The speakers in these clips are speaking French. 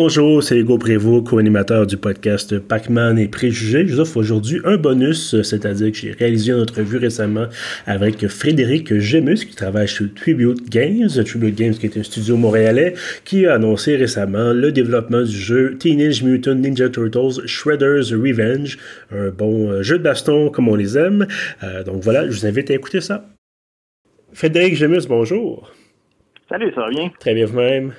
Bonjour, c'est Hugo Prévost, co-animateur du podcast Pac-Man et Préjugés. Je vous offre aujourd'hui un bonus, c'est-à-dire que j'ai réalisé une entrevue récemment avec Frédéric Gemus, qui travaille chez Tribute Games. Tribute Games, qui est un studio montréalais, qui a annoncé récemment le développement du jeu Teenage Mutant Ninja Turtles Shredder's Revenge, un bon euh, jeu de baston comme on les aime. Euh, donc voilà, je vous invite à écouter ça. Frédéric Gemus, bonjour. Salut, ça va bien? Très bien vous-même?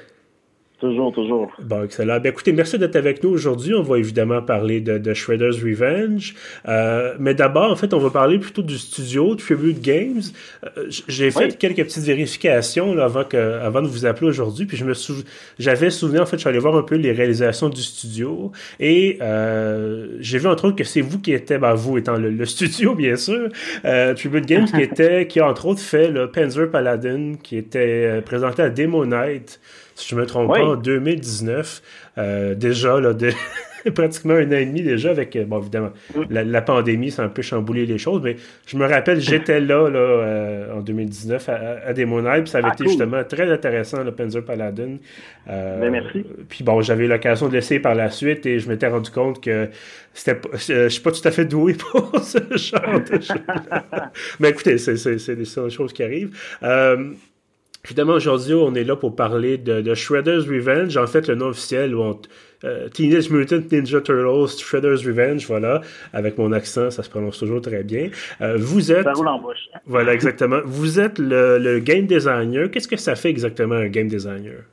Toujours, toujours. Bon, excellent. Ben, écoutez, merci d'être avec nous aujourd'hui. On va évidemment parler de, Shredder's Revenge. Euh, mais d'abord, en fait, on va parler plutôt du studio Tribute Games. Euh, j'ai fait quelques petites vérifications là, avant, que, avant de vous appeler aujourd'hui. Puis je me sou... j'avais souvenir, en fait, je suis allé voir un peu les réalisations du studio. Et euh, j'ai vu entre autres que c'est vous qui étiez, ben, vous étant le, studio, bien sûr, euh, Tribute Games qui était, qui a entre autres fait le Panzer Paladin, qui était présenté à Demo Night si je me trompe pas, en 2019. Euh, déjà, là, de, pratiquement un an et demi déjà, avec, euh, bon, évidemment, mm. la, pandémie, ça a un peu chamboulé les choses, mais je me rappelle, j'étais là, là euh, en 2019 à, à puis ça avait ah, été justement très intéressant, le Panzer Paladin. Ben, merci. Puis bon, j'avais eu l'occasion de l'essayer par la suite et je m'étais rendu compte que c'était je suis pas tout à fait doué pour ce genre de choses. mais écoutez, c'est des choses qui arrivent. Évidemment, aujourd'hui, on est là pour parler de, Shredder's Revenge. En fait, le nom officiel, euh, Teenage Mutant Ninja Turtles, Shredder's Revenge, voilà. Avec mon accent, ça se prononce toujours très bien. Euh, vous êtes... Ça roule en bouche. Voilà, exactement. vous êtes le, game designer. Qu'est-ce que ça fait exactement un game designer?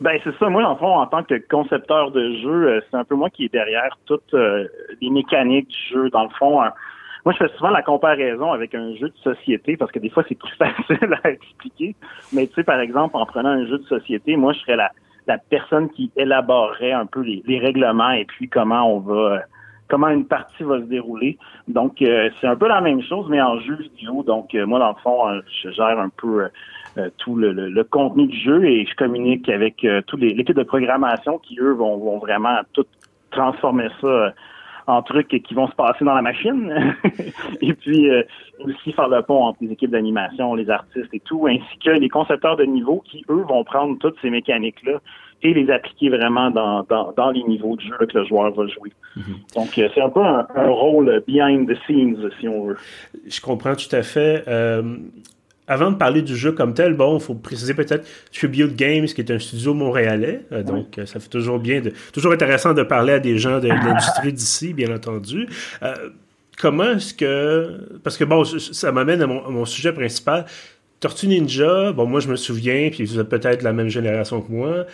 Ben c'est ça. Moi, en fond, en tant que concepteur de jeu, euh, c'est un peu moi qui est derrière toutes les mécaniques du jeu. Dans le fond, moi, je fais souvent la comparaison avec un jeu de société parce que des fois, c'est plus facile à expliquer. Mais tu sais, par exemple, en prenant un jeu de société, moi, je serais la, la personne qui élaborerait un peu les, règlements et puis comment on va comment une partie va se dérouler. Donc, euh, c'est un peu la même chose, mais en jeu vidéo. Donc, euh, moi, dans le fond, euh, je gère un peu tout le, le, contenu du jeu et je communique avec tous les l'équipe de programmation qui, eux, vont, vont vraiment tout transformer ça en trucs qui vont se passer dans la machine. et puis euh, aussi faire le pont entre les équipes d'animation, les artistes et tout, ainsi que les concepteurs de niveau qui, eux, vont prendre toutes ces mécaniques-là et les appliquer vraiment dans, dans, les niveaux de jeu que le joueur va jouer. Mm-hmm. Donc, euh, c'est un peu un, rôle behind the scenes, si on veut. Je comprends tout à fait. Euh, avant de parler du jeu comme tel, bon, il faut préciser peut-être Tribute Games, qui est un studio montréalais. Euh, donc, euh, ça fait toujours bien, de, toujours intéressant de parler à des gens de, l'industrie d'ici, bien entendu. Euh, comment est-ce que... Parce que, bon, ça m'amène à mon, sujet principal. Tortue Ninja, bon, moi, je me souviens, puis vous êtes peut-être la même génération que moi,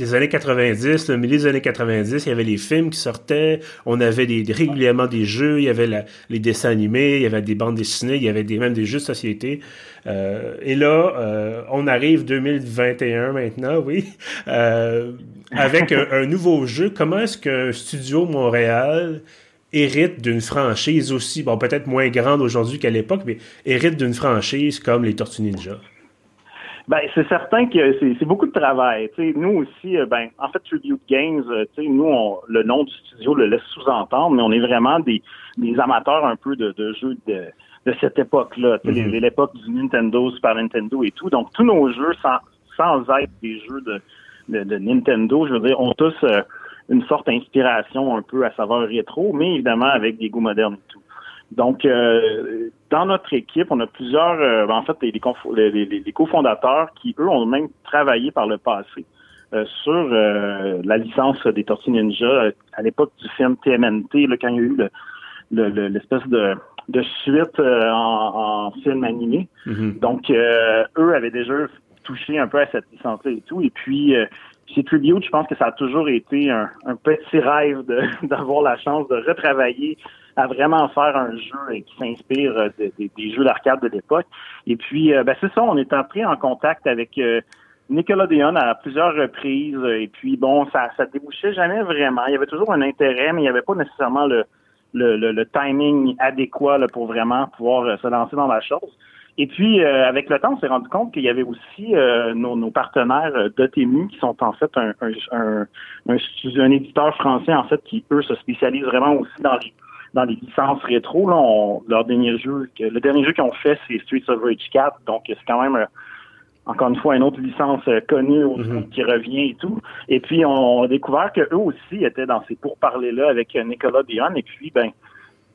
des années 90, le milieu des années 90, il y avait les films qui sortaient, on avait régulièrement des jeux, il y avait les dessins animés, il y avait des bandes dessinées, il y avait même des jeux de société. Euh, et là, euh, on arrive 2021 maintenant, oui, euh, avec un, nouveau jeu. Comment est-ce qu'un studio Montréal hérite d'une franchise aussi, bon, peut-être moins grande aujourd'hui qu'à l'époque, mais hérite d'une franchise comme les Tortues Ninja? Ben, c'est certain que c'est beaucoup de travail. sais nous aussi, euh, ben, en fait, Tribute Games, euh, nous, on, le nom du studio le laisse sous-entendre, mais on est vraiment des, des amateurs un peu de, de jeux de, de cette époque-là, mm-hmm. l'époque du Nintendo, Super Nintendo et tout. Donc, tous nos jeux, sans, sans être des jeux de, de, de Nintendo, je veux dire, ont tous euh, une forte inspiration un peu à savoir rétro, mais évidemment avec des goûts modernes et tout. Donc, euh, dans notre équipe, on a plusieurs, euh, en fait, les, les, cofondateurs qui, eux, ont même travaillé par le passé euh, sur la licence des Tortues Ninja à l'époque du film TMNT, là, quand il y a eu l'espèce de, de suite en, film animé. Mm-hmm. Donc, eux avaient déjà touché un peu à cette licence-là et tout. Et puis, chez Tribute, je pense que ça a toujours été un, un petit rêve d'avoir la chance de retravailler à vraiment faire un jeu qui s'inspire euh, des jeux d'arcade de l'époque. Et puis, euh, ben, c'est ça, on est entré en contact avec euh, Nickelodeon à plusieurs reprises. Et puis, bon, ça ça débouchait jamais vraiment. Il y avait toujours un intérêt, mais il n'y avait pas nécessairement le, timing adéquat pour vraiment pouvoir se lancer dans la chose. Et puis, avec le temps, on s'est rendu compte qu'il y avait aussi nos, partenaires d'Otemu qui sont en fait un, un éditeur français, en fait, qui, eux, se spécialisent vraiment aussi dans les dans les licences rétro. Là, leur dernier jeu, le dernier jeu qu'ils ont fait, c'est Streets of Rage 4. Donc, c'est quand même encore une fois une autre licence connue mhm. qui revient et tout. Et puis on a découvert que eux aussi étaient dans ces pourparlers-là avec Nicolas Dion. Et puis ben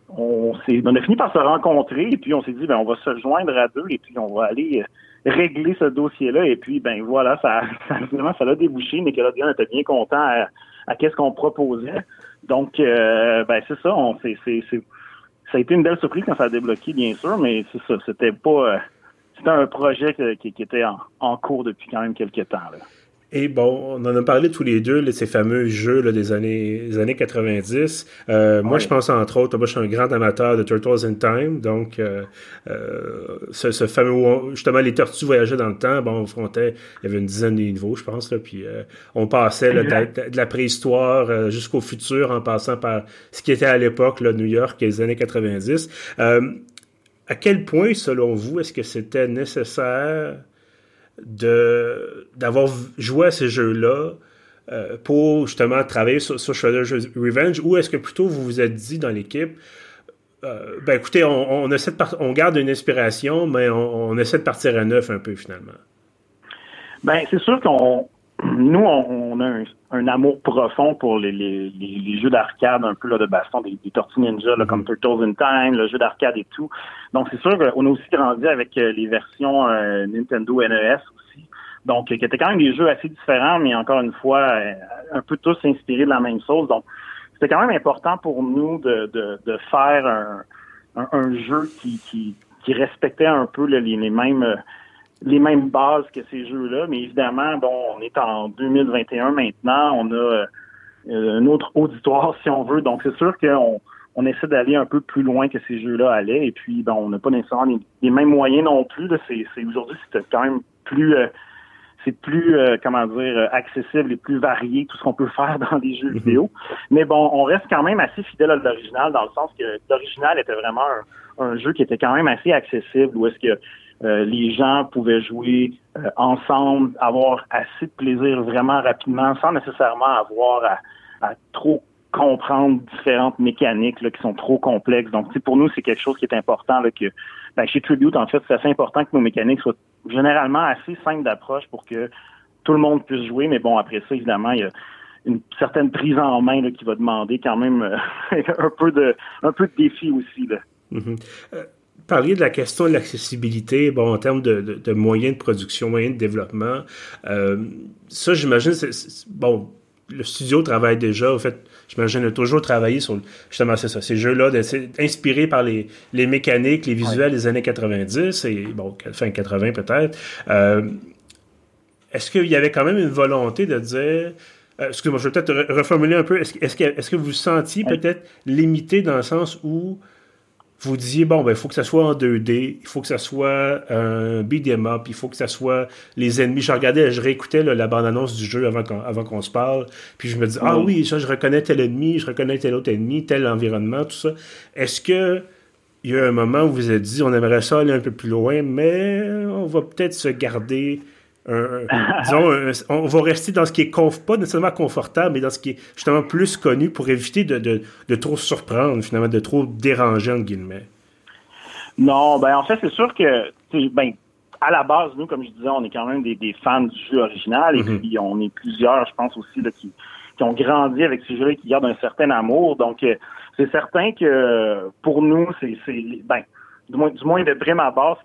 on, on a fini par se rencontrer et puis on s'est dit ben on va se joindre à deux et puis on va aller régler ce dossier-là. Et puis ben voilà, ça, ça finalement ça l'a débouché. Nicolas Dion était bien content à, à qu'est-ce qu'on proposait. Donc ben c'est ça, on c'est ça a été une belle surprise quand ça a débloqué, bien sûr, mais c'est ça, c'était pas. Euh, c'était un projet qui, était en, cours depuis quand même quelques temps. Là. Et bon, on en a parlé tous les deux, de ces fameux jeux là, des, années, des années 90. Euh, moi, je pense entre autres, moi, je suis un grand amateur de Turtles in Time. Donc, euh, euh, ce, fameux où, justement, les tortues voyageaient dans le temps. Bon, on affrontait, il y avait une dizaine de niveaux, je pense. Là, puis on passait de, la préhistoire jusqu'au futur en passant par ce qui était à l'époque New York et les années 90. à quel point, selon vous, est-ce que c'était nécessaire de d'avoir joué à ces jeux-là euh, pour justement travailler sur, sur Shredder's Revenge ou est-ce que plutôt vous vous êtes dit dans l'équipe euh, ben écoutez, on, on, essaie de on garde une inspiration, mais on, essaie de partir à neuf un peu finalement? Ben c'est sûr qu'on nous on, a un, amour profond pour les, les, les, jeux d'arcade un peu là, de baston, des, des Tortues Ninja là, comme mm-hmm. Turtles in Time, le jeu d'arcade et tout. Donc c'est sûr qu'on a aussi grandi avec euh, les versions Nintendo NES donc, qui étaient quand même des jeux assez différents, mais encore une fois, euh, un peu tous inspirés de la même chose. Donc, c'était quand même important pour nous de, de, de faire un, un, jeu qui, qui, qui, respectait un peu les, les mêmes les mêmes bases que ces jeux-là. Mais évidemment, bon, on est en 2021 maintenant, on a euh, un autre auditoire, si on veut. Donc, c'est sûr qu'on on essaie d'aller un peu plus loin que ces jeux-là allaient. Et puis, bon, on n'a pas nécessairement les, mêmes moyens non plus. C'est, aujourd'hui, c'était quand même plus euh, c'est plus, euh, comment dire, accessible et plus varié, tout ce qu'on peut faire dans les jeux mhm. vidéo. Mais bon, on reste quand même assez fidèle à l'original, dans le sens que l'original était vraiment un, jeu qui était quand même assez accessible, où est-ce que euh, les gens pouvaient jouer ensemble, avoir assez de plaisir vraiment rapidement, sans nécessairement avoir à, trop comprendre différentes mécaniques qui sont trop complexes. Donc, pour nous, c'est quelque chose qui est important que ben, chez Tribute, en fait, c'est assez important que nos mécaniques soient généralement assez simples d'approche pour que tout le monde puisse jouer. Mais bon, après ça, évidemment, il y a une certaine prise en main qui va demander quand même euh, un peu de un peu de défi aussi. Mm-hmm. Euh, parliez de la question de l'accessibilité, bon, en termes de, de, moyens de production, moyens de développement. Euh, ça, j'imagine, bon, le studio travaille déjà, en fait, j'imagine, a toujours travaillé sur, justement, c'est ça, ces jeux-là, inspirés par les, les mécaniques, les visuels des années 90, et bon, fin 80 peut-être. Euh, est-ce qu'il y avait quand même une volonté de dire, euh, excusez-moi, je vais peut-être reformuler un peu, est-ce, est-ce, que, est-ce que vous sentiez peut-être limité dans le sens où vous disiez, bon, ben, il faut que ça soit en 2D, il faut que ça soit un beat'em up, il faut que ça soit les ennemis. Je regardais, je réécoutais la bande-annonce du jeu avant qu'on, avant qu'on se parle, puis je me dis, ah oui, ça, je reconnais tel ennemi, je reconnais tel autre ennemi, tel environnement, tout ça. Est-ce que il y a un moment où vous vous êtes dit, on aimerait ça aller un peu plus loin, mais on va peut-être se garder disons, on va rester dans ce qui est pas nécessairement confortable, mais dans ce qui est justement plus connu pour éviter de, de, de trop surprendre, finalement, de trop déranger, entre guillemets. Non, ben en fait, c'est sûr que ben, à la base, nous, comme je disais, on est quand même des, des fans du jeu original et mm-hmm. puis on est plusieurs, je pense aussi, là, qui, qui ont grandi avec ces jeux-là qui gardent un certain amour. Donc, euh, c'est certain que pour nous, c'est ben, du moins, du moins de prime abord,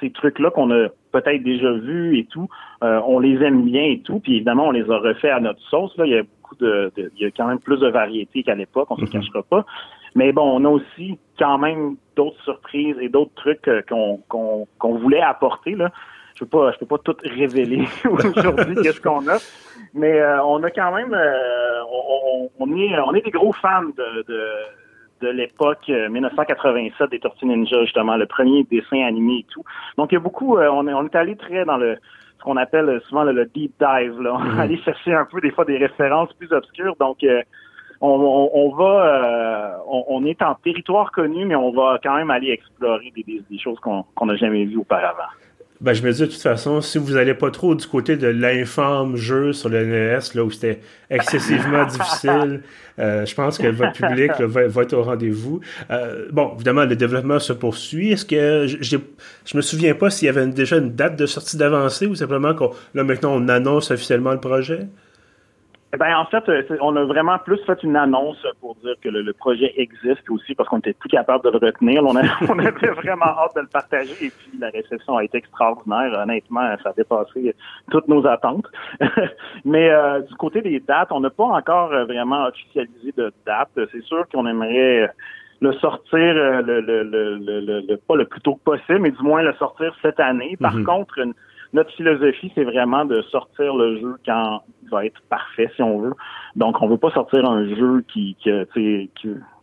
ces trucs-là qu'on a peut-être déjà vus et tout, euh, on les aime bien et tout, puis évidemment, on les a refaits à notre sauce. Là. Il y a beaucoup de, il y a quand même plus de variété qu'à l'époque, on ne se mhm. cachera pas. Mais bon, on a aussi quand même d'autres surprises et d'autres trucs euh, qu'on qu'on voulait apporter. Là. Je peux pas, je peux pas tout révéler aujourd'hui qu'est-ce qu'on a, mais euh, on a quand même, on, on, est, on est des gros fans de, de de l'époque 1987 euh, des Tortues Ninja, justement, le premier dessin animé et tout. Donc, il y a beaucoup, euh, on, est, on est allé très dans le ce qu'on appelle souvent le, deep dive. Là. On mhm. allé chercher un peu des fois des références plus obscures. Donc, euh, on, on, va, on, est en territoire connu, mais on va quand même aller explorer des, des, choses qu'on n'a jamais vues auparavant. Ben, je me dis de toute façon, si vous n'allez pas trop du côté de l'infâme jeu sur le NES, là où c'était excessivement difficile, euh, je pense que votre public va, être au rendez-vous. Euh, bon, évidemment, le développement se poursuit. Est-ce que je, je me souviens pas s'il y avait déjà une date de sortie d'avancée ou simplement qu'on là maintenant on annonce officiellement le projet? Eh ben, en fait, euh, on a vraiment plus fait une annonce pour dire que le, projet existe aussi parce qu'on était plus capable de le retenir. On, a, on avait vraiment hâte de le partager et puis la réception a été extraordinaire. Honnêtement, ça a dépassé toutes nos attentes. Mais euh, du côté des dates, on n'a pas encore euh, vraiment officialisé de date. C'est sûr qu'on aimerait le sortir le, le, le, pas le plus tôt possible, mais du moins le sortir cette année. Par mm-hmm. contre, notre philosophie, c'est vraiment de sortir le jeu quand il va être parfait, si on veut. Donc, on veut pas sortir un jeu qui, qui, qui,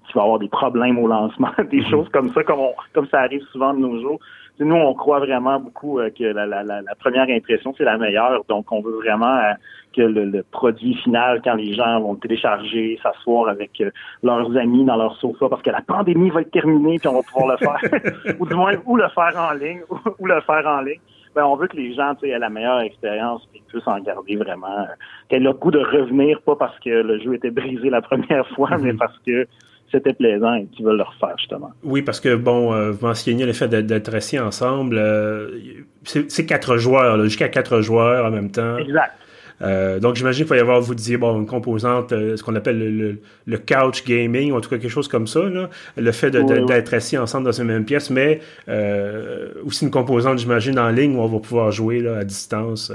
qui va avoir des problèmes au lancement, des mhm. choses comme ça, comme, comme ça arrive souvent de nos jours. nous, on croit vraiment beaucoup euh, que la, la, la, première impression, c'est la meilleure. Donc, on veut vraiment euh, que le, produit final, quand les gens vont télécharger, s'asseoir avec euh, leurs amis dans leur sofa, parce que la pandémie va être terminée, puis on va pouvoir le faire, ou du moins, ou le faire en ligne, ou le faire en ligne ben, on veut que les gens aient la meilleure expérience et puissent en garder vraiment. Euh, qu'elle le goût de revenir, pas parce que le jeu était brisé la première fois, mais mhm. parce que c'était plaisant et qu'ils veulent le refaire, justement. Oui, parce que, bon, euh, vous mentionnez le fait d'être assis ensemble. Euh, c'est quatre joueurs, jusqu'à quatre joueurs en même temps. Exact. Euh, donc, j'imagine qu'il va y avoir, vous disiez, bon, une composante, euh, ce qu'on appelle le, couch gaming, ou en tout cas quelque chose comme ça, là. le fait d'être assis ensemble dans une même pièce, mais euh, aussi une composante, j'imagine, en ligne où on va pouvoir jouer là, à distance.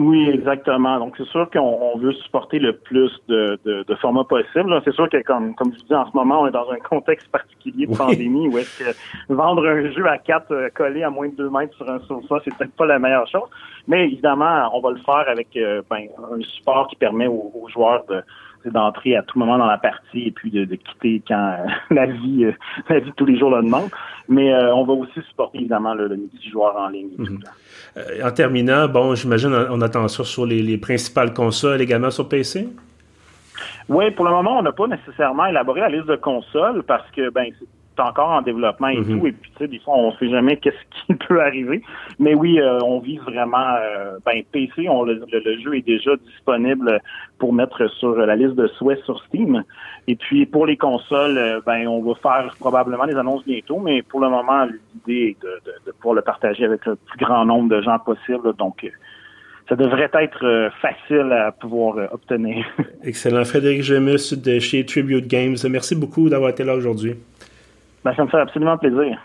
Oui, exactement. Donc, c'est sûr qu'on veut supporter le plus de, de, formats possible. C'est sûr que, comme, comme je vous dis, en ce moment, on est dans un contexte particulier de pandémie où est-ce que vendre un jeu à quatre euh, collé à moins de deux mètres sur un sofa, c'est peut-être pas la meilleure chose. Mais évidemment, on va le faire avec euh, ben, un support qui permet aux, joueurs de d'entrer à tout moment dans la partie et puis de, quitter quand euh, la vie la vie de tous les jours le demande. Mais on va aussi supporter évidemment le, multijoueur en ligne. Et tout mhm. Euh, en terminant, bon, j'imagine on attend ça sur les, principales consoles également sur PC? Oui, pour le moment, on n'a pas nécessairement élaboré la liste de consoles parce que ben c'est encore en développement et mhm. tout. Et puis, tu sais, des fois, on ne sait jamais qu'est-ce qui peut arriver. Mais oui, euh, on vise vraiment, euh, ben, PC, on, le, jeu est déjà disponible pour mettre sur la liste de souhaits sur Steam. Et puis, pour les consoles, euh, ben, on va faire probablement des annonces bientôt, mais pour le moment, l'idée est de, pouvoir le partager avec le plus grand nombre de gens possible. Donc, ça devrait être facile à pouvoir obtenir. Excellent. Frédéric Gemus de chez Tribute Games. Merci beaucoup d'avoir été là aujourd'hui. Ben, ça me fait absolument plaisir.